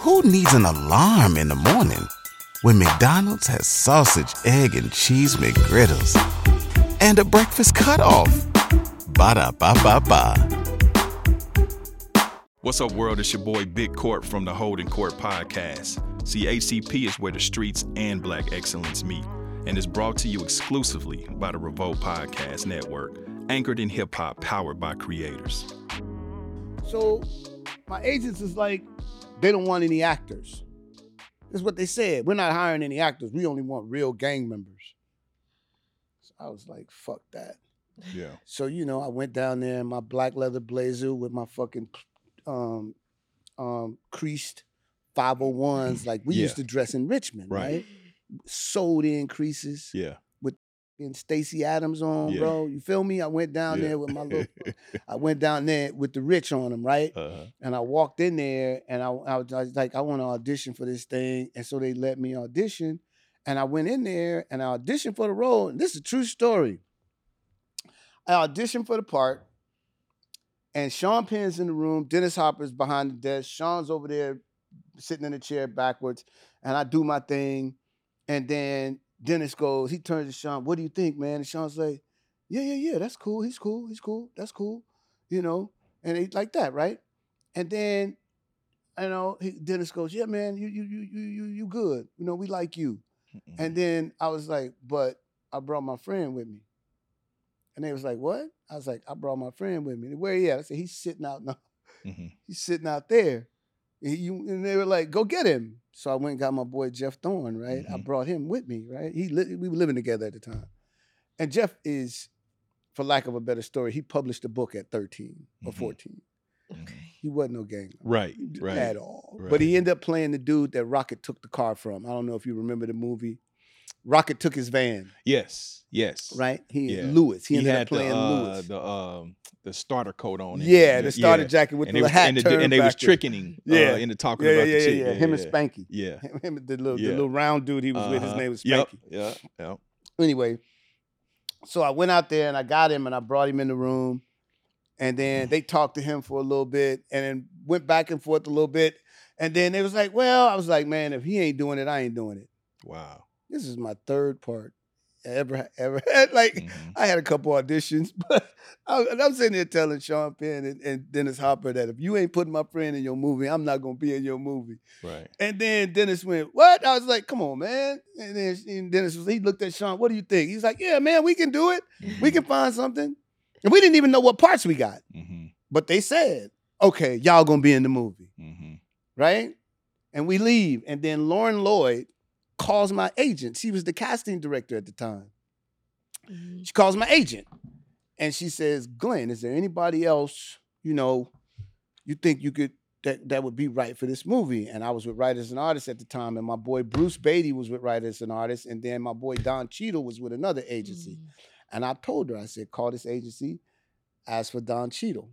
Who needs an alarm in the morning when McDonald's has sausage, egg, and cheese McGriddles and a breakfast cutoff? Ba da ba ba ba. What's up, world? It's your boy Big Court from the Holding Court Podcast. See, ACP is where the streets and black excellence meet, and is brought to you exclusively by the Revolt Podcast Network, anchored in hip hop, powered by creators. So my agents is like, they don't want any actors. That's what they said. We're not hiring any actors. We only want real gang members. So I was like, fuck that. Yeah. So, you know, I went down there in my black leather blazer with my fucking um um creased 501s like we Yeah. used to dress in Richmond, Right. right? Sewed in creases Yeah. And Stacy Adams on, Yeah. bro. You feel me? I went down Yeah. there with my little I went down there with the rich on them, right? uh-huh. And I walked in there and I, I, was, I was like, I want to audition for this thing. And so they let me audition. And I went in there and I auditioned for the role. And this is a true story. I auditioned for the part. And Sean Penn's in the room. Dennis Hopper's behind the desk. Sean's over there sitting in the chair backwards. And I do my thing. And then Dennis goes, he turns to Sean, what do you think, man? And Sean's like, yeah, yeah, yeah, that's cool. He's cool. He's cool. That's cool. You know, and he like that, right? And then, you know, he, Dennis goes, "Yeah, man, you you you you you you good. You know, we like you." And then I was like, "But I brought my friend with me." And they was like, "What?" I was like, "I brought my friend with me." Where he at? I said, "He's sitting out. No, Mhm. he's sitting out there." And, he- and they were like, "Go get him." So I went and got my boy Jeff Thorne. Right, I Mhm. brought him with me. Right, he li- we were living together at the time, and Jeff is, for lack of a better story, he published a book at thirteen or Mhm. fourteen. Okay. He wasn't no gang Right. Right. at all. Right. But he ended up playing the dude that Rocket took the car from. I don't know if you remember the movie. Rocket took his van, Yes. Yes. right? He Yeah. Lewis. He, He, ended had up playing the, uh, Lewis. the um the starter coat on. and- yeah, the starter yeah. jacket with and the was, hat and, the- and they was backwards. tricking him. Yeah. Uh, into talking Yeah, yeah, about yeah, the chick. yeah, Him and Spanky. Yeah. Him and the little, Yeah. the little round dude he was with. His Uh-huh. name was Yep. Spanky. Yeah. Yeah. Anyway, so I went out there and I got him and I brought him in the room. And then they talked to him for a little bit and then went back and forth a little bit. And then they was like, well, I was like, man, if he ain't doing it, I ain't doing it. Wow. This is my third part I ever ever had. Like Mhm. I had a couple auditions, but I, I'm sitting there telling Sean Penn and, and Dennis Hopper that if you ain't putting my friend in your movie, I'm not gonna be in your movie. Right. And then Dennis went, "What?" I was like, "Come on, man." And then and Dennis was, he looked at Sean. What do you think? He's like, "Yeah, man, we can do it. We can find something." And we didn't even know what parts we got, Mm-hmm. but they said, "Okay, y'all gonna be in the movie." Mm-hmm. right? And we leave. And then Lauren Lloyd calls my agent. She was the casting director at the time. Mhm. She calls my agent and she says, Glenn, is there anybody else, you know, you think you could that that would be right for this movie? And I was with Writers and Artists at the time, and my boy Bruce Beatty was with Writers and Artists, and then my boy Don Cheadle was with another agency. Mm. And I told her, I said, call this agency, ask for Don Cheadle,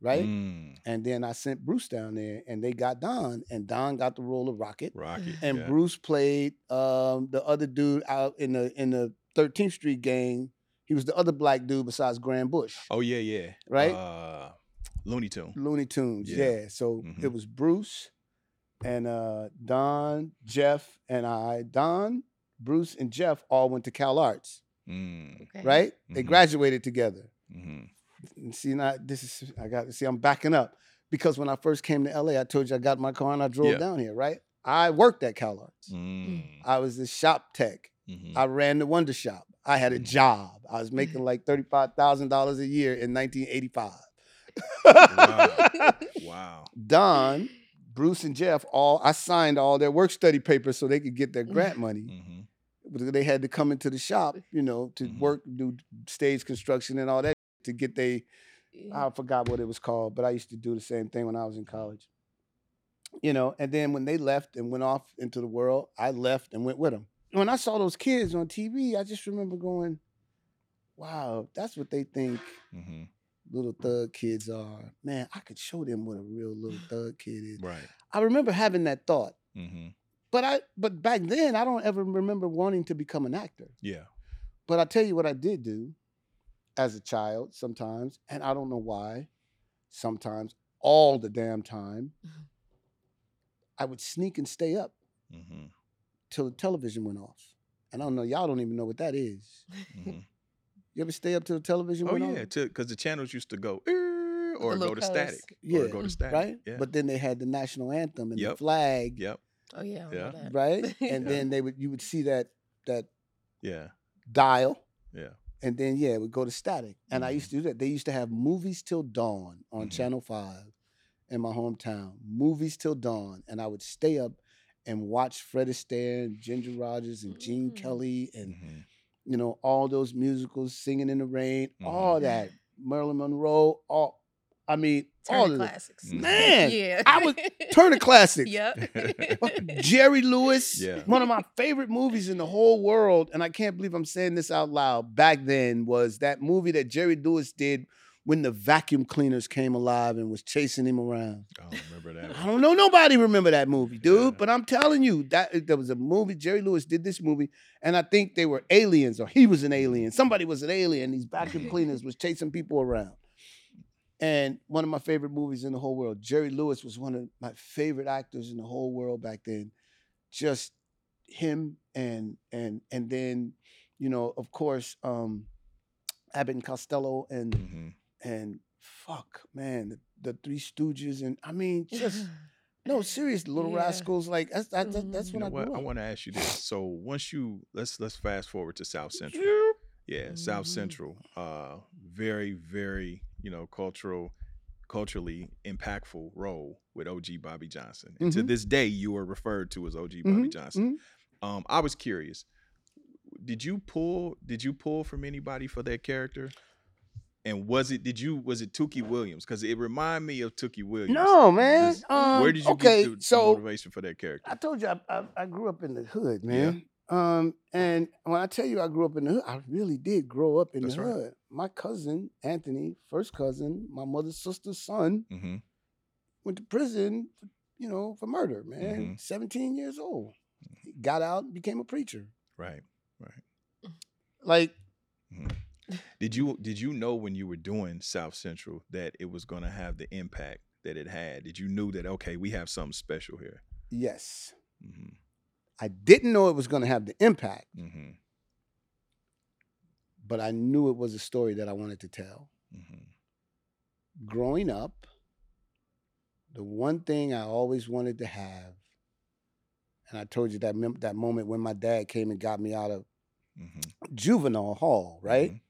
right? Mm. And then I sent Bruce down there, and they got Don, and Don got the role of Rocket, Rocket. and yeah. Bruce played um, the other dude out in the in the 13th Street gang. He was the other black dude besides Grand Bush, Oh yeah, yeah. Right? Uh, Looney Tune. Looney Tunes. Yeah. Yeah. So Mhm. it was Bruce and uh, Don, Jeff, and I. Don, Bruce, and Jeff all went to Cal Arts, Mm. Okay. right? They Mhm. graduated together. Mm-hmm. And see now this is I got see I'm backing up because when I first came to LA, I told you I got my car and I drove Yeah. down here, right? I worked at CalArts. Mm. I was the shop tech. Mhm. I ran the Wonder Shop. I had a Mhm. job. I was making like thirty-five thousand dollars a year in 1985. Wow. wow. Don, Bruce, and Jeff all I signed all their work study papers so they could get their grant money. Mm-hmm. But they had to come into the shop, you know, to Mhm. work, do stage construction and all that to get they. I forgot what it was called, but I used to do the same thing when I was in college. You know, and then when they left and went off into the world, I left and went with them. When I saw those kids on TV, I just remember going, "Wow, that's what they think Mm-hmm. little thug kids are." Man, I could show them what a real little thug kid is. Right. I remember having that thought, Mm-hmm. but I but back then I don't ever remember wanting to become an actor. Yeah. But I tell you what I did do as a child sometimes, and I don't know why, sometimes all the damn time. Mhm. I would sneak and stay up Mm-hmm. till the television went off. And I don't know, y'all don't even know what that is. Mm-hmm. You ever stay up till the television Oh went yeah, off? because the channels used to go or go to colors. static, Yeah, or go to static, right? Yeah. But then they had the national anthem and the flag, yep. Oh yeah. Yeah. that. right? And Yeah. then they would you would see that that Yeah. dial, Yeah. And then yeah, it would go to static. And I used to do that. They used to have movies till dawn on Mhm. Channel Five in my hometown. Movies till dawn, and I would stay up and watch Fred Astaire and Ginger Rogers and Gene Mm. Kelly and Mhm. you know all those musicals, Singing in the Rain, all that. Marilyn Monroe, all I mean, all Turner of it. classics. Mhm. Man, yeah. I would Turner classics. Yep. Jerry Lewis, Yeah. one of my favorite movies in the whole world, and I can't believe I'm saying this out loud. Back then was that movie that Jerry Lewis did when the vacuum cleaners came alive and was chasing him around. I don't remember that. I don't know nobody remember that movie, dude, Yeah. but I'm telling you that there was a movie. Jerry Lewis did this movie, and I think they were aliens or he was an alien. Somebody was an alien. These vacuum cleaners was chasing people around. And one of my favorite movies in the whole world. Jerry Lewis was one of my favorite actors in the whole world back then. Just him and and and then, you know, of course, um, Abbott and Costello and hmm and fuck, man, the, the Three Stooges and I mean, just no, serious, Little Yeah. Rascals. Like that's that, that- that's Mhm. You know I what? grew I want to ask you this. So once you let's let's fast forward to South Central. Yeah, South Mhm. Central. Uh, very very you know cultural, culturally impactful role with OG Bobby Johnson. And to Mhm. this day, you are referred to as OG Bobby Mhm, Johnson. Um, I was curious. Did you pull? Did you pull from anybody for that character? And was it? Did you? Was it Tookie Williams? Because it reminded me of Tookie Williams. No, man. This- Um, Where did you okay, get the, so motivation for that character? I told you I, I, I grew up in the hood, Yeah. man. Um, and when I tell you I grew up in the hood, I really did grow up in That's the right. hood. My cousin Anthony, first cousin, my mother's sister's son, hmm went to prison, for, you know, for murder. Man, Mhm. seventeen years old, he got out, and became a preacher. Right. Right. Like Did you did you know when you were doing South Central that it was going to have the impact that it had? Did you knew that okay, we have something special here? yes, hmm I didn't know it was going to have the impact, hmm but I knew it was a story that I wanted to tell. hmm growing up, the one thing I always wanted to have, and I told you that mem- that moment when my dad came and got me out of hmm juvenile hall, right? Mhm.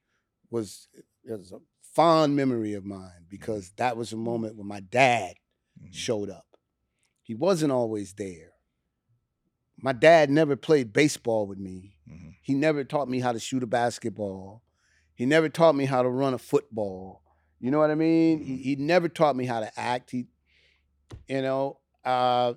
Was it was a fond memory of mine because that was a moment when my dad Mhm. showed up. He wasn't always there. My dad never played baseball with me. Mhm. He never taught me how to shoot a basketball. He never taught me how to run a football. You know what I mean? He, Mhm. he never taught me how to act. He, you know, uh,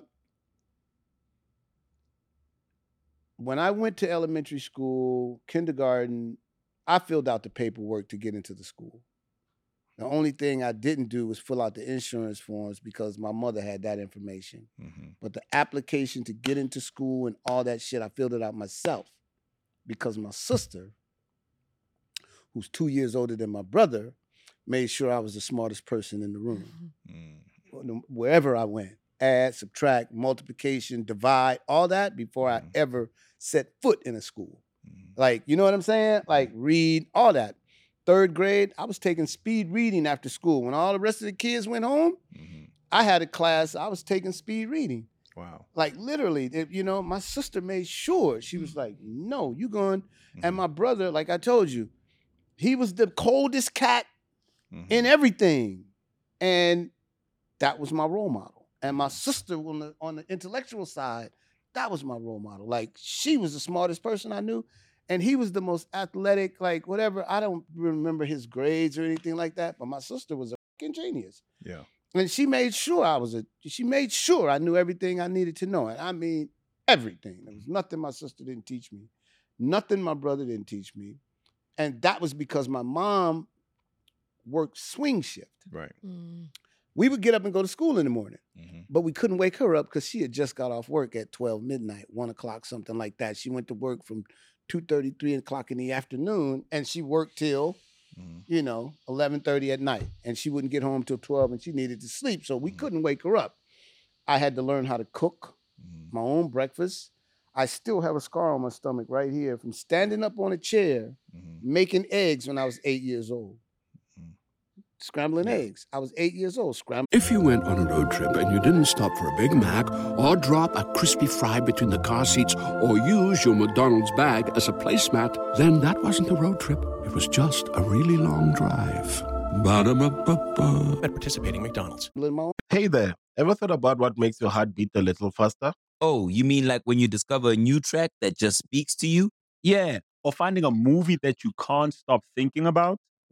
when I went to elementary school, kindergarten, I filled out the paperwork to get into the school. The only thing I didn't do was fill out the insurance forms because my mother had that information. Mhm. But the application to get into school and all that shit, I filled it out myself because my sister, who's two years older than my brother, made sure I was the smartest person in the room. Mhm. Wherever I went, add, subtract, multiplication, divide, all that before I Mhm. ever set foot in a school. Mhm. Like, you know what I'm saying? Like, read, all that. Third grade, I was taking speed reading after school. When all the rest of the kids went home, Mhm. I had a class, I was taking speed reading. Wow. Like literally, it- you know, my sister made sure she was like, "No, you going." And Mhm. my brother, like I told you, he was the coldest cat Mhm. in everything, and that was my role model. And my sister on the on the intellectual side, that was my role model. Like she was the smartest person I knew, and he was the most athletic. Like whatever, I don't remember his grades or anything like that. But my sister was a fucking genius Yeah. And she made sure I was a she made sure I knew everything I needed to know. And I mean everything. There was nothing my sister didn't teach me. Nothing my brother didn't teach me. And that was because my mom worked swing shift. Right. Mm. We would get up and go to school in the morning, hmm but we couldn't wake her up because she had just got off work at 12 midnight, one o'clock, something like that. She went to work from 2:30, 3 o'clock in the afternoon, and she worked till hmm you know, 11:30 at night and she wouldn't get home till 12 and she needed to sleep so we Mhm. couldn't wake her up. I had to learn how to cook Mhm. my own breakfast. I still have a scar on my stomach right here from standing up on a chair Mhm. making eggs when I was eight years old. Scrambling Yeah. eggs. I was eight years old. Scrambling. If you went on a road trip and you didn't stop for a Big Mac or drop a crispy fry between the car seats or use your McDonald's bag as a placemat, then that wasn't a road trip. It was just a really long drive. Ba-da-ba-ba-ba. at participating McDonald's. Hey there, ever thought about what makes your heart beat a little faster? Oh, you mean like when you discover a new track that just speaks to you? Yeah, or finding a movie that you can't stop thinking about.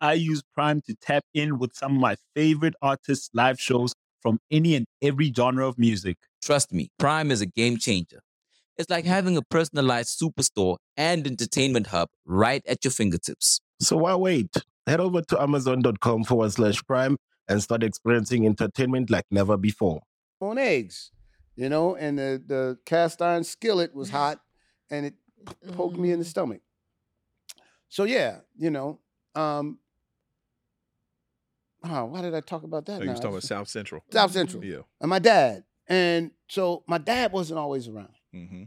I use Prime to tap in with some of my favorite artists' live shows from any and every genre of music. Trust me, Prime is a game changer. It's like having a personalized superstore and entertainment hub right at your fingertips. So why wait? Head over to amazon.com forward slash prime and start experiencing entertainment like never before. on eggs, you know, and the, the cast iron skillet was hot and it poked me in the stomach. So yeah, you know, um, oh, why did I talk about that? Oh, you was talking about South Central. South Central Yeah. and my dad. And so my dad wasn't always around. Mm-hmm.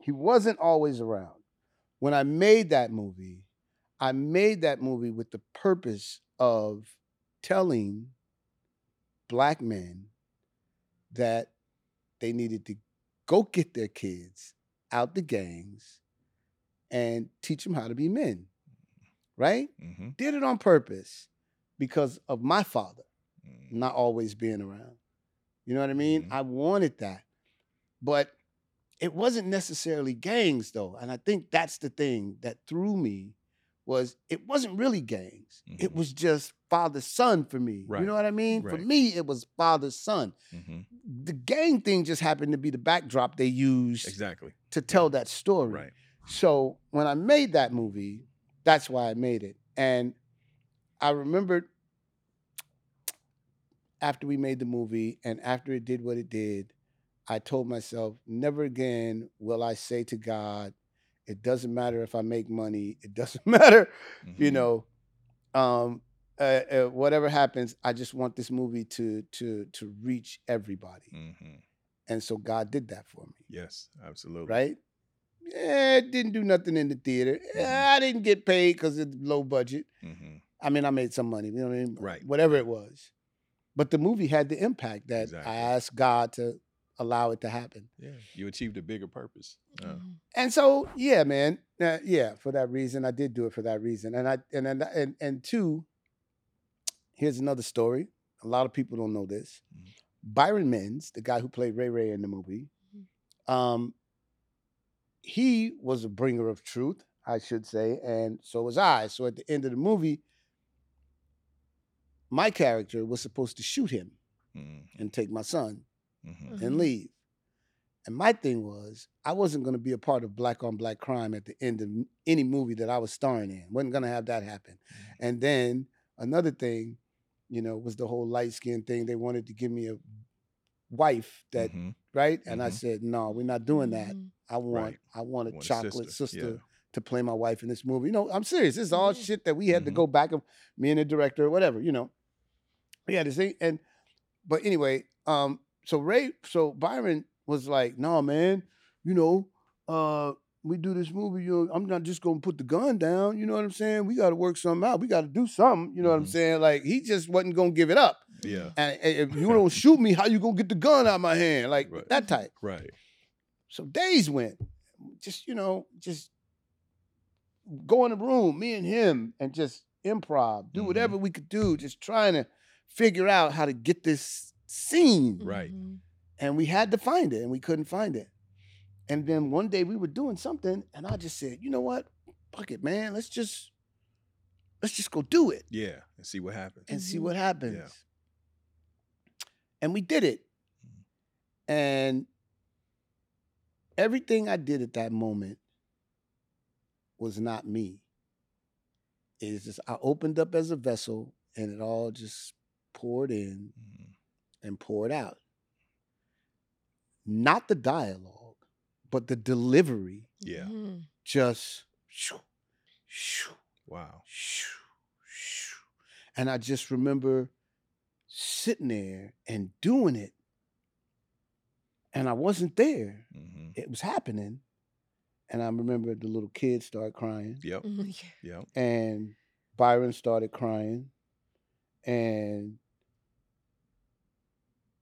He wasn't always around. When I made that movie, I made that movie with the purpose of telling black men that they needed to go get their kids out the gangs and teach them how to be men. Right? Mm-hmm. Did it on purpose because of my father Mm-hmm. not always being around. You know what I mean? Mhm. I wanted that. But it wasn't necessarily gangs though. And I think that's the thing that threw me was it wasn't really gangs. It Mhm. was just father son for me. Right. You know what I mean? For me it was father son. Mm-hmm. The gang thing just happened to be the backdrop they used Exactly. to tell that story. Right. So when I made that movie, that's why I made it. And I remembered after we made the movie and after it did what it did, I told myself, never again will I say to God, it doesn't matter if I make money, it doesn't matter, you Mhm. know, um, uh, uh, whatever happens, I just want this movie to to to reach everybody. Mm-hmm. And so God did that for me Yes, absolutely. right? Yeah, it didn't do nothing in the theater. Yeah, I didn't get paid because it's low budget. Mm-hmm. I mean, I made some money, you know what I mean? Right. Whatever it was. But the movie had the impact that Exactly. I asked God to allow it to happen. Yeah, you achieved a bigger purpose. Uh, And so, yeah, man, uh, yeah, for that reason, I did do it for that reason. And I and and and, and two, here's another story. A lot of people don't know this. Mhm. Byron Minns, the guy who played Ray Ray in the movie, um, he was a bringer of truth, I should say, and so was I. So at the end of the movie, my character was supposed to shoot him mm-hmm. and take my son Mm-hmm. and leave. And my thing was, I wasn't going to be a part of black on black crime at the end of any movie that I was starring in. wasn't going to have that happen. And then another thing, you know, was the whole light skin thing. They wanted to give me a wife that, Mhm. right? And I Mhm. said, no, we're not doing that. I want, Right. I want a Want a chocolate sister, sister, yeah. to play my wife in this movie. You know, I'm serious. This is all shit that we had to Mhm. go back of me and the director or whatever, you know. Had to see. And but anyway, um, so Ray, so Byron was like, no, man, you know, uh, we do this movie, you know, I'm not just gonna put the gun down, you know what I'm saying? We gotta work something out. We gotta do something, you know what I'm Mhm. saying? Like he just wasn't gonna give it up. Yeah. And, and if you don't shoot me, how you gonna get the gun out of my hand? Like Right. that type. Right. So days went, just you know, just go in the room, me and him, and just improv, do Mhm. whatever we could do, just trying to figure out how to get this scene. Right. And we had to find it, and we couldn't find it. And then one day we were doing something, and I just said, you know what? Fuck it, man. Let's just let's just go do it Yeah. And see what happens. and see Mhm. what happens. Yeah. And we did it. And everything I did at that moment was not me. It's just I opened up as a vessel and it all just poured in Mhm. and poured out. Not the dialogue, but the delivery Yeah. Mhm. just shoo, shoo, Wow. shoo, shoo. and I just remember sitting there and doing it. And I wasn't there. hmm It was happening. And I remember the little kid started crying. Yep. Yeah. Yep. and Byron started crying, and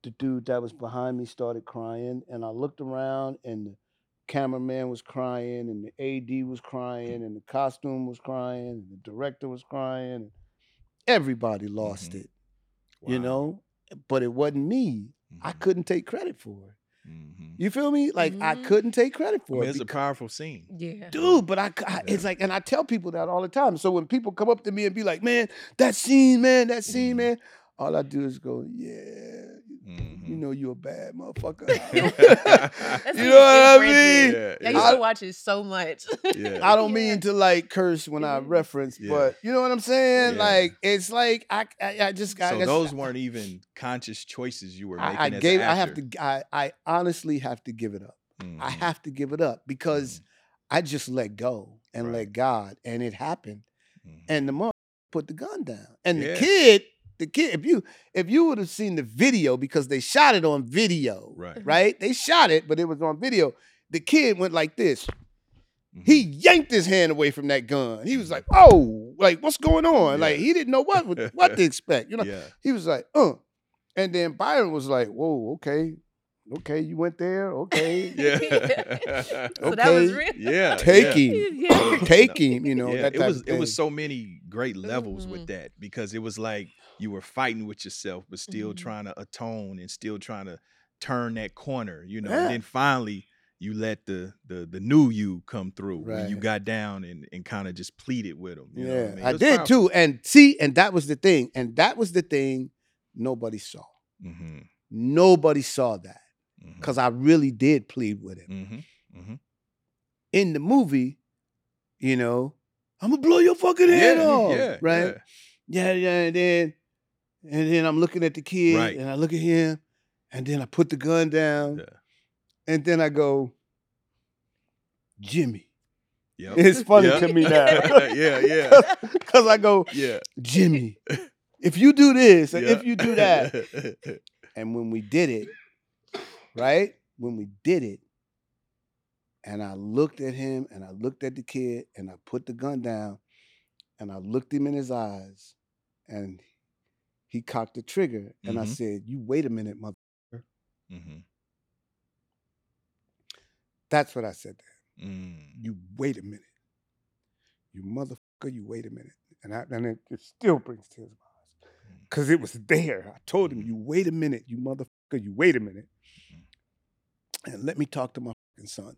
the dude that was behind me started crying, and I looked around, and the cameraman was crying, and the AD was crying, and the costume was crying, and the director was crying, and everybody lost Mhm. it, you know. But it wasn't me. I Mhm. couldn't take credit for it. Mhm. You feel me? Like I Mhm. couldn't take credit I for mean, it. it's a because- powerful scene. Yeah. dude but I—it's Yeah. like and i tell people that all the time so when people come up to me and be like man that scene man that scene Mhm. man all i do is go yeah you Mhm. know you a bad motherfucker you know what i mean Yeah, I yeah. used to watch it so much. Yeah. i don't Yeah. mean to like curse when i Mhm. reference Yeah. but you know what i'm saying Yeah. like it's like i i, I just I so guess those weren't even conscious choices you were making. I, I as gave An i have to I, I honestly have to give it up i Mhm. have to give it up because i just let go and Right. let god and it happened and the mom put the gun down. And Yeah. the kid, the kid, if you if you would have seen the video because they shot it on video, right. right? They shot it, but it was on video. The kid went like this. Mhm. He yanked his hand away from that gun. He was like, "Oh, like what's going on?" Like he didn't know what what to expect. You know, yeah. he was like, "Uh," and then Byron was like, "Whoa, okay, okay, you went there, okay, Yeah. So that was Okay. real. yeah. take yeah. him, Yeah. take him." You know, yeah, that it type was of it was so many great levels with Mhm. that because it was like you were fighting with yourself, but still Mhm. trying to atone and still trying to turn that corner, you know. Yeah. And then finally, you let the the the new you come through when you got down and, and kind of just pleaded with him. You know yeah, I, mean? I did too. And see, and that was the thing. And that was the thing nobody saw. Mm-hmm, Nobody saw that mm-hmm, because I really did plead with him. mm-hmm, mm-hmm. In the movie, you know, I'm gonna blow your fucking head yeah, off. yeah, right? Yeah, yeah. And then and then I'm looking at the kid Right. and I look at him, and then I put the gun down, Yeah. and then I go, Jimmy. Yep. It's funny Yeah. to me now. yeah, yeah, Because I go, yeah. Jimmy, if you do this, and yeah. if you do that, And when we did it, right? When we did it, and I looked at him and I looked at the kid and I put the gun down and I looked him in his eyes and he cocked the trigger and I Mhm. said, You wait a minute, mother. mm-hmm. That's what I said to him. mm. You wait a minute. You motherfucker, you wait a minute. And, I, and it, it still brings tears to my eyes. Because it was there. I told him. You wait a minute, you motherfucker, you wait a minute. And let me talk to my fucking son.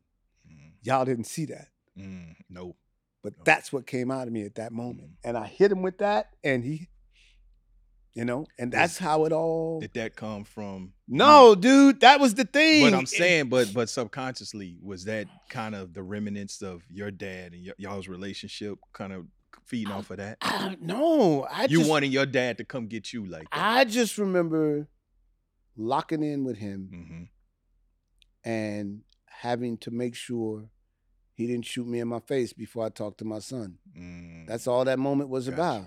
Mm. Y'all didn't see that. Mm. Nope. But No. that's what came out of me at that moment. And I hit him with that, and he, you know, and that's how it all. Did that come from no, dude, that was the thing. But I'm saying, but but subconsciously, was that kind of the remnants of your dad and y- y'all's relationship, kind of feeding off of that? I don't. I you just, wanted your dad to come get you like that. I just remember locking in with him hmm and having to make sure he didn't shoot me in my face before I talked to my son. mm That's all that moment was Got about.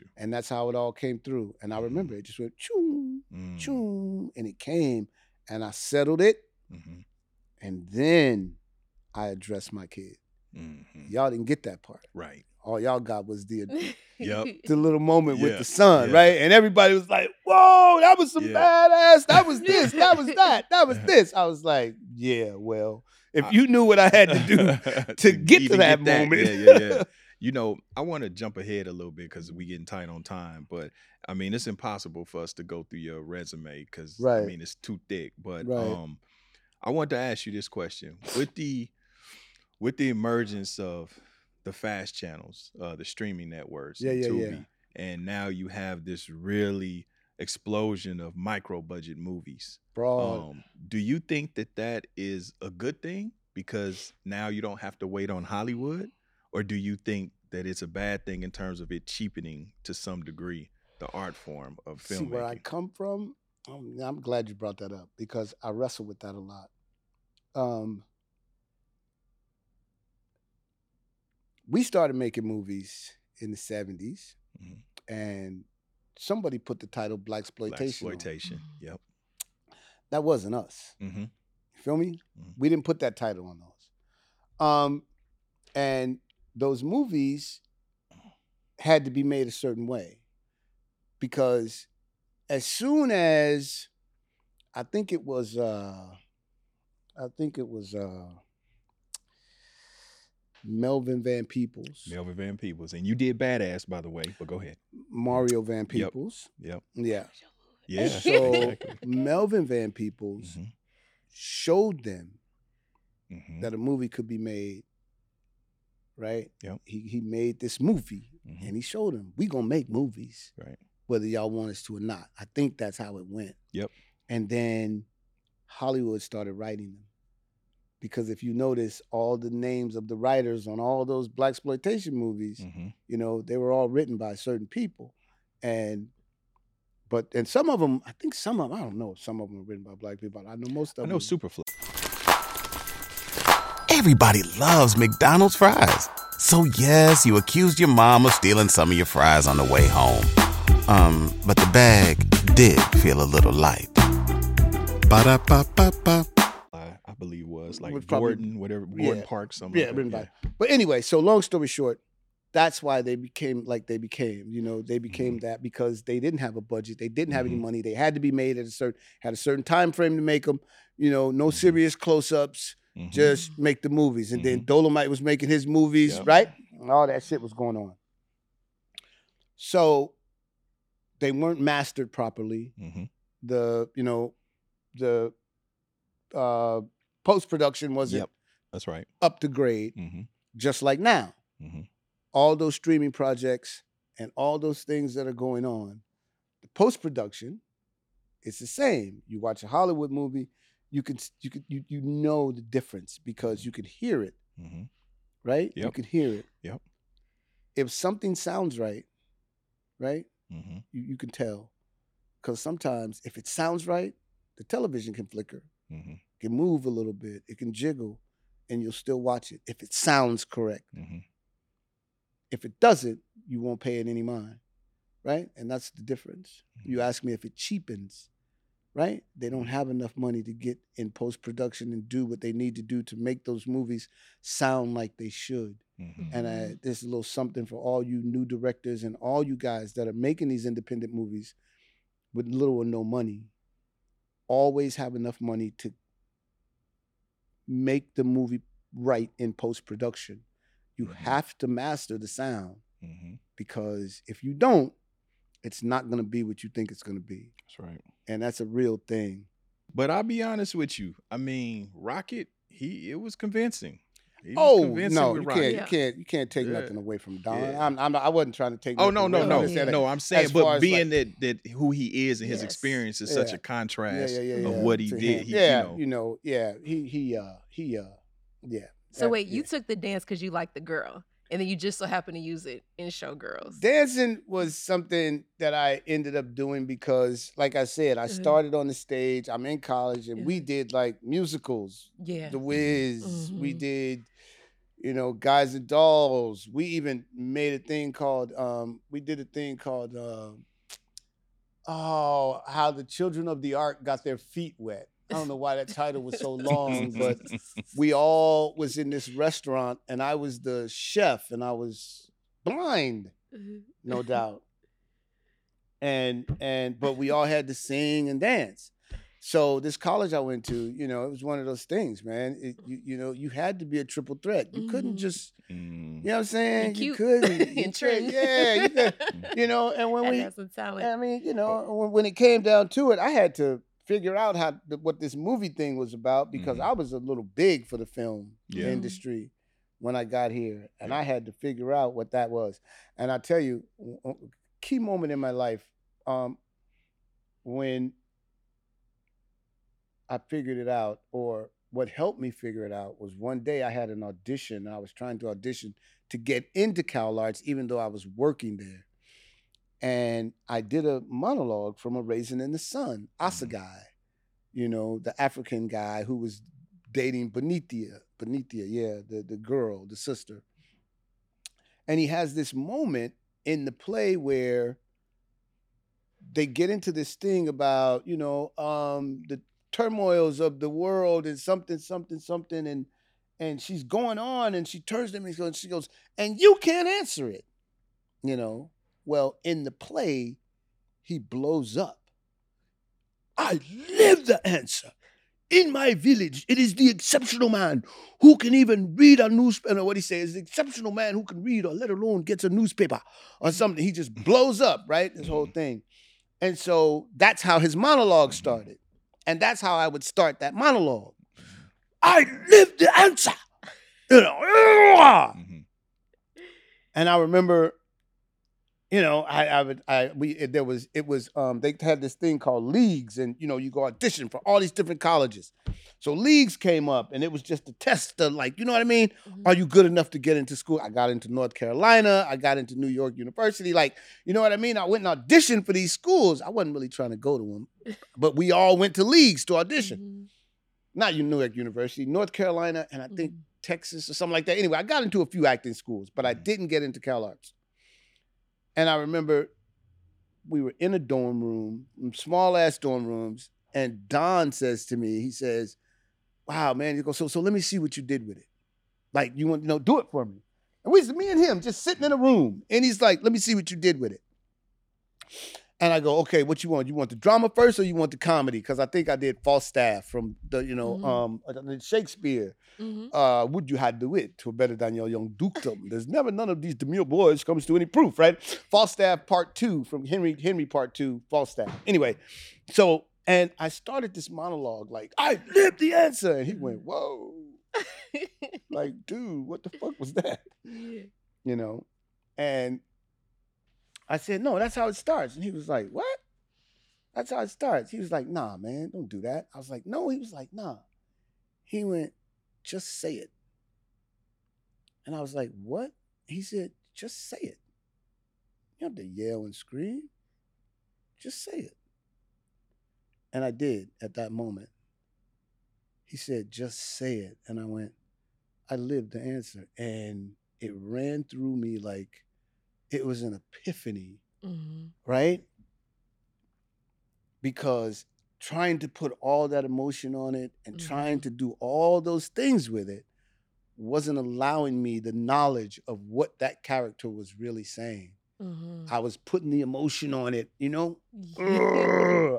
You. Got you. And that's how it all came through. And I remember it just went choo, Mm. choo, and it came. And I settled it. hmm And then I addressed my kid. hmm Y'all didn't get that part. Right. All y'all got was the Yep. the little moment with the son, yeah. right? And everybody was like, "Whoa, that was some Yeah. badass. That was this. That was that. That was this." I was like, "Yeah, well, if I- you knew what I had to do to get to even that moment. Yeah, yeah, yeah. You know, I want to jump ahead a little bit because we're getting tight on time. But I mean, it's impossible for us to go through your resume because I mean it's too thick. But Right. um, I want to ask you this question: with the with the emergence of the fast channels, uh, the streaming networks, Yeah, and yeah, Tubi, yeah. and now you have this really explosion of micro budget movies. broad. Um, do you think that that is a good thing, because now you don't have to wait on Hollywood, or do you think that it's a bad thing in terms of it cheapening to some degree the art form of filmmaking? See where I come from. Um, I'm glad you brought that up because I wrestle with that a lot. Um, we started making movies in the 70s, Mhm. and somebody put the title Black Exploitation. Exploitation. Yep. That wasn't us. hmm You feel me? Mhm. We didn't put that title on those. Um, and those movies had to be made a certain way because as soon as I think it was uh I think it was uh Melvin Van Peebles, Melvin Van Peebles, and you did badass, by the way. But go ahead. Mario Van Yep. Peebles. Yep. Yeah. Yeah. So exactly. Melvin Van Peebles Mhm. showed them Mhm. that a movie could be made. Right? Yep. He he made this movie Mhm. and he showed them we gonna make movies Right. whether y'all want us to or not. I think that's how it went. Yep. And then Hollywood started writing them. Because if you notice all the names of the writers on all those black exploitation movies, Mhm. you know, they were all written by certain people. And but and some of them, I think some of them, I don't know if some of them were written by black people. I know most of them. I know Superfly. Everybody loves McDonald's fries. So yes, you accused your mom of stealing some of your fries on the way home. Um, but the bag did feel a little light. Ba-da-ba-ba-ba. I, I believe was like Was probably- Gordon, whatever Gordon yeah. Park, something. Yeah, like written that. by. But anyway, so long story short, that's why they became like they became. You know, they became that because they didn't have a budget. They didn't have any Mhm. money. They had to be made at a certain had a certain time frame to make them. You know, no Mhm. serious close ups. Mhm. Just make the movies. And then Dolomite was making his movies, Yep. right? And all that shit was going on. So they weren't mastered properly. Mhm. The you know the uh, post production wasn't Yep. That's right. up to grade hmm just like now. hmm All those streaming projects and all those things that are going on, the post production, it's the same. You watch a Hollywood movie, you can you can you you know the difference because you can hear it, hmm right? You can hear it. Yep. If something sounds right, right, hmm you, you can tell. Because sometimes if it sounds right, the television can flicker, hmm can move a little bit, it can jiggle, and you'll still watch it if it sounds correct. hmm If it doesn't, you won't pay it any mind, right? And that's the difference. You ask me if it cheapens, right? They don't have enough money to get in post production and do what they need to do to make those movies sound like they should. hmm And I, there's a little something for all you new directors and all you guys that are making these independent movies with little or no money. Always have enough money to make the movie right in post production. You Mhm. have to master the sound hmm because if you don't, it's not going to be what you think it's going to be. That's right. And that's a real thing. But I'll be honest with you. I mean, Rocket, he it was convincing. He was Oh convincing no, with you Rocket. can't, Yeah. you can't, you can't take Yeah. nothing away from Don. Yeah. I'm, I'm I wasn't trying to take. Oh no, no, no, I'm just saying that no! I'm saying, as but being like- that that who he is and his Yes. experience is Yeah. such a contrast yeah, yeah, yeah, of what he to did. He, yeah, you know, yeah, he he uh he uh yeah. So that- wait, you took the dance because you liked the girl, and then you just so happen to use it in Showgirls. dancing was something that I ended up doing because, like I said, I Mhm. started on the stage. I'm in college, and we Mhm. did like musicals. yeah. The Wiz. We Mhm. did, you know, Guys and Dolls. We even made a thing called. um We did a thing called. um Oh, how the children of the ark got their feet wet. I don't know why that title was so long, but we all was in this restaurant, and I was the chef, and I was blind Mhm. no doubt. And and but we all had to sing and dance. So this college I went to, you know, it was one of those things, man. It, you, you know, you had to be a triple threat. You couldn't Mhm. just, Mm. you know what I'm saying? You couldn't. You could, yeah, you could, you know. And when Had we, to have. I mean, you know, when, when it came down to it, I had to figure out how what this movie thing was about because Mhm. I was a little big for the film Yeah. industry when I got here, and I had to figure out what that was. And I tell you, key moment in my life um, when I figured it out, or what helped me figure it out was one day I had an audition. I was trying to audition to get into Cal Arts, even though I was working there. And I did a monologue from A Raisin in the Sun, Asagai, you know, the African guy who was dating Beneatha, Beneatha, yeah, the, the girl, the sister. And he has this moment in the play where they get into this thing about, you know, um, the turmoils of the world and something, something, something, and and she's going on and she turns to me and she goes, and you can't answer it. You know, well, in the play, he blows up. I live the answer. In my village, it is the exceptional man who can even read a newspaper. What he says, the exceptional man who can read or let alone gets a newspaper or something. He just blows up, right? This whole thing. And so that's how his monologue started. And that's how I would start that monologue. I live the answer. You know. Mhm. And I remember, you know, I, I would, I, we, it, there was, it was, um, they had this thing called leagues, and you know, you go audition for all these different colleges. So leagues came up, and it was just a test of like, you know what I mean? Are you good enough to get into school? I got into North Carolina. I got into New York University. Like, you know what I mean? I went and auditioned for these schools. I wasn't really trying to go to them, but we all went to leagues to audition. Mhm. Not New York University, North Carolina, and I think Mhm. Texas or something like that. Anyway, I got into a few acting schools, but I didn't get into Cal Arts. And I remember we were in a dorm room, small ass dorm rooms, and Don says to me, he says, Wow, man, you go, so so let me see what you did with it. Like, you want, you know, do it for me. And we me and him just sitting in a room. And he's like, let me see what you did with it. And I go, okay, what you want? You want the drama first or you want the comedy? Because I think I did Falstaff from the, you know, Mhm. um Shakespeare Mhm. uh, would you had to wit to a better than your young dukedom. There's never none of these demure boys comes to any proof, right? Falstaff part two from Henry, Henry part two, Falstaff. Anyway, so and I started this monologue like, I live the answer. And he went, Whoa, like, dude, what the fuck was that? yeah. You know? And I said, No, that's how it starts. And he was like, What? That's how it starts. He was like, Nah, man, don't do that. I was like, No. He was like, Nah. He went, Just say it. And I was like, What? He said, Just say it. You don't have to yell and scream. Just say it. And I did at that moment. He said, Just say it. And I went, I lived the answer. And it ran through me like it was an epiphany, Mhm. right? Because trying to put all that emotion on it and trying to do all those things with it wasn't allowing me the knowledge of what that character was really saying. Mhm. I was putting the emotion on it, you know? Yeah.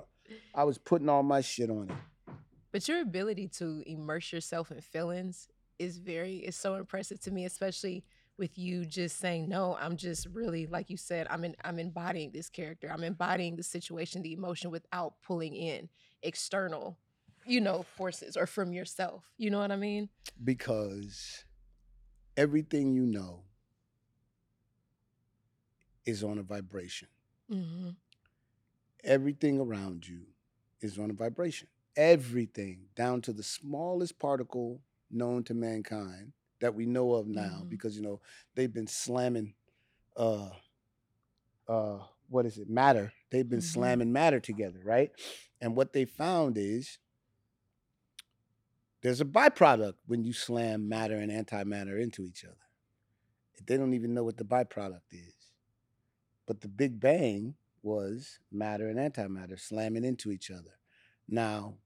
I was putting all my shit on it. But your ability to immerse yourself in feelings is very is so impressive to me, especially with you just saying, No, I'm just really, like you said, I'm in I'm embodying this character. I'm embodying the situation, the emotion without pulling in external, you know, forces or from yourself. You know what I mean? because everything you know is on a vibration. Mm-hmm. Everything around you is on a vibration. Everything, down to the smallest particle known to mankind that we know of now, Mhm. because you know they've been slamming, uh, uh, what is it, matter? They've been Mhm. slamming matter together, right? And what they found is there's a byproduct when you slam matter and antimatter into each other. They don't even know what the byproduct is. But the Big Bang was matter and antimatter slamming into each other. Now,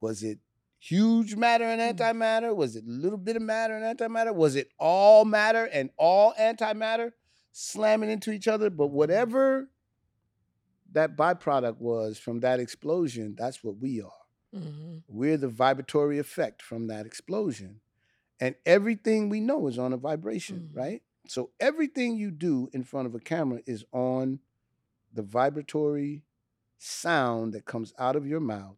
was it huge matter and antimatter? Was it a little bit of matter and antimatter? Was it all matter and all antimatter slamming into each other? But whatever that byproduct was from that explosion, that's what we are. Mm-hmm. We're the vibratory effect from that explosion. And everything we know is on a vibration, Mhm. right? So everything you do in front of a camera is on the vibratory sound that comes out of your mouth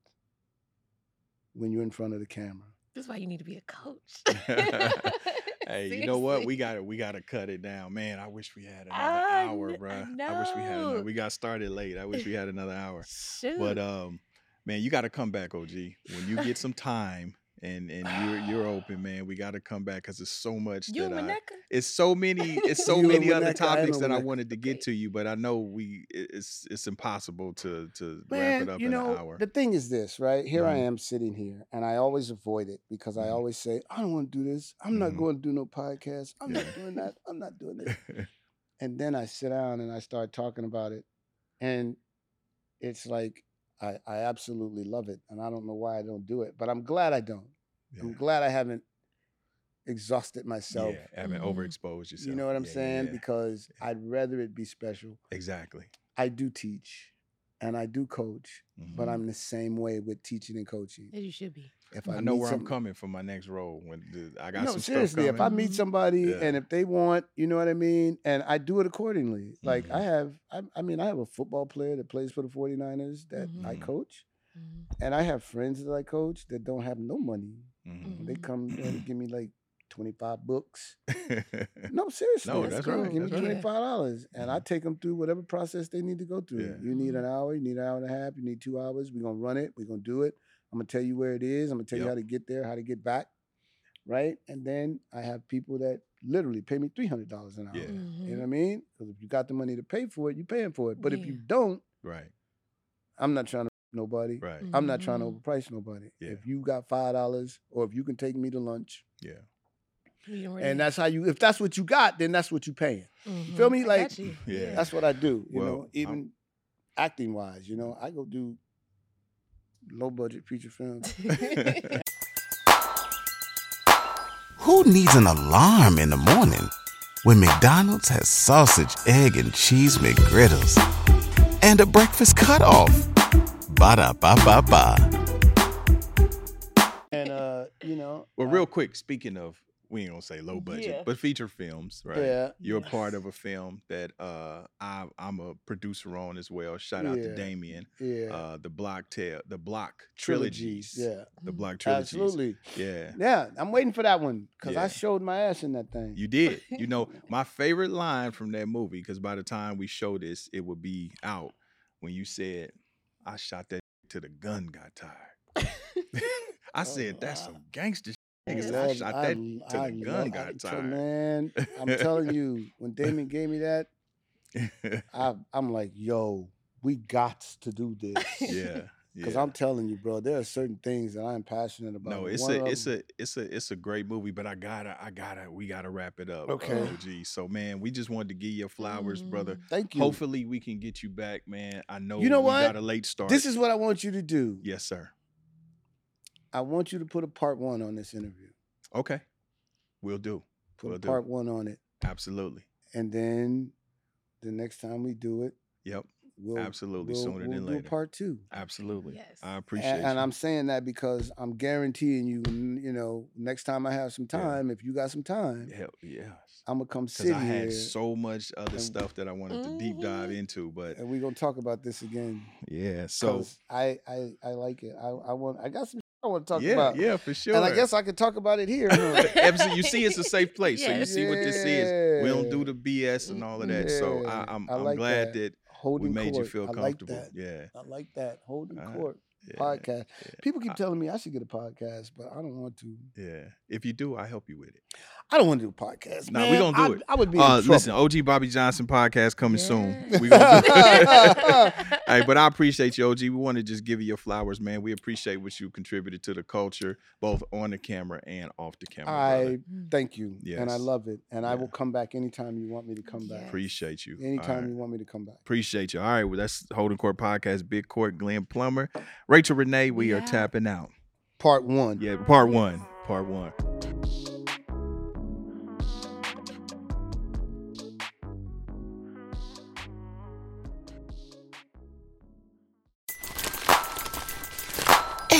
when you're in front of the camera. That's why you need to be a coach. hey, you know what? We got to we got to cut it down, man. I wish we had another I hour, kn- bruh. I I wish we had another. We got started late. I wish we had another hour. Shoot. But um, man, you got to come back, OG. When you get some time, and and you're you're open, man. We got to come back because it's so much You that and I, it's so many it's so many other Winnetka, topics know that I wanted to get Okay. to you, but I know we it's it's impossible to to wrap it up you in know, an hour. the thing is this, right? Here I Mhm. am sitting here, and I always avoid it because I Mhm. always say, I don't want to do this. I'm not Mhm. going to do no podcast. I'm not doing that. I'm not doing this. and then I sit down and I start talking about it, and it's like I, I absolutely love it, and I don't know why I don't do it, but I'm glad I don't. I'm glad I haven't exhausted myself. Yeah, haven't Mhm. overexposed yourself. You know what I'm Yeah, yeah, saying? yeah. Because I'd rather it be special. exactly. I do teach and I do coach, but Mhm. I'm the same way with teaching and coaching. As you should be. If I, I, know meet where I'm coming for my next role. When the, I got no, some seriously, stuff if I meet somebody Yeah. and if they want, you know what I mean, and I do it accordingly. Like Mhm. I have, I, I mean, I have a football player that plays for the 49ers that I Mhm. coach, Mhm. and I have friends that I coach that don't have no money. Mhm. They come and give me like 25 books. No, seriously. No, that's that's cool. right, Give me twenty five dollars, and I Mhm. take them through whatever process they need to go through. Yeah. You need an hour, you need an hour and a half, you need two hours. We're gonna run it. We're gonna do it. I'm gonna tell you where it is. I'm gonna tell you how to get there, how to get back, right? And then I have people that literally pay me three hundred dollars an hour. Yeah. You know Mhm. what I mean? Because if you got the money to pay for it, you're paying for it. But if you don't, right, I'm not trying to nobody. right. I'm not trying to Mhm. overprice nobody. Yeah. If you got five dollars, or if you can take me to lunch, Yeah. Really- and that's how you. If that's what you got, then that's what you're paying. Mhm. feel me? Like. Yeah. That's what I do. You Well, know, I'm- even acting wise, you know, I go do low budget feature films. Who needs an alarm in the morning when McDonald's has sausage, egg, and cheese McGriddles and a breakfast cutoff? Ba da ba ba ba. and uh, you know, Well, uh, real quick, speaking of, we ain't gonna say low budget, Yeah. but feature films, right? Yeah. You're a part of a film that uh, I, I'm a producer on as well. Shout out to Yeah. Damien. yeah, Uh, the Block Tail, the Block trilogies, trilogies. yeah, The Block trilogies. absolutely, Yeah. yeah. I'm waiting for that one because Yeah. I showed my ass in that thing. You did. You know, my favorite line from that movie, because by the time we show this, it would be out when you said, I shot that to the gun got tired. I said, that's some gangster shit. Nigga said, I love- shot I that l- to I the gun love- got I tired. Man, I'm telling you, when Damien gave me that, I, I'm like, yo, we got to do this. yeah. Because yeah. I'm telling you, bro, there are certain things that I'm passionate about. No, it's one a it's them- a it's a it's a great movie, but I gotta I gotta we gotta wrap it up. Okay. OG. So man, we just wanted to give you flowers, brother. Mm. Thank you. Hopefully we can get you back, man. I know You know we what? got a late start. This is what I want you to do. yes, sir. I want you to put a part one on this interview. Okay. We'll do. Put Will a do. part one on it. Absolutely. And then the next time we do it, Yep. we'll Absolutely. we'll, Sooner we'll than do a later. part two. Absolutely. Yes. I A- appreciate it. and. I'm saying that because I'm guaranteeing you, you know, next time I have some Yeah. time, if you got some time, Hell yeah. I'm gonna come Because sit I here had so much other and- stuff that I wanted to deep dive Mhm. into, but and we're gonna talk about this again. yeah. So I, I I like it. I, I want I got some I want to talk yeah, about. yeah, for sure. And I guess I could talk about it here. huh? You see, it's a safe place. So you see what this is. We don't do the BS and all of that. So I, I'm like glad that. that, Holding we made court. you feel like comfortable. that. Yeah. I like that. Holding Uh, court yeah, podcast. yeah. People keep telling me I should get a podcast, but I don't want to. Yeah. If you do, I help you with it. I don't want to do a podcast. Nah, we man. gonna do I, it. I would be in Uh, trouble. listen, OG Bobby Johnson podcast coming soon. We gonna do Hey, but I appreciate you, OG. We want to just give you your flowers, man. We appreciate what you contributed to the culture, both on the camera and off the camera. brother. I thank you, and I love it, and I will come back anytime you want me to come back. Yes. appreciate you. Anytime right. you want me to come back. Appreciate you. All right, well, that's Holding Court Podcast, Big Court, Glenn Plummer, Rachel Renee. We are tapping out. Part one. Yeah, part one. Part one.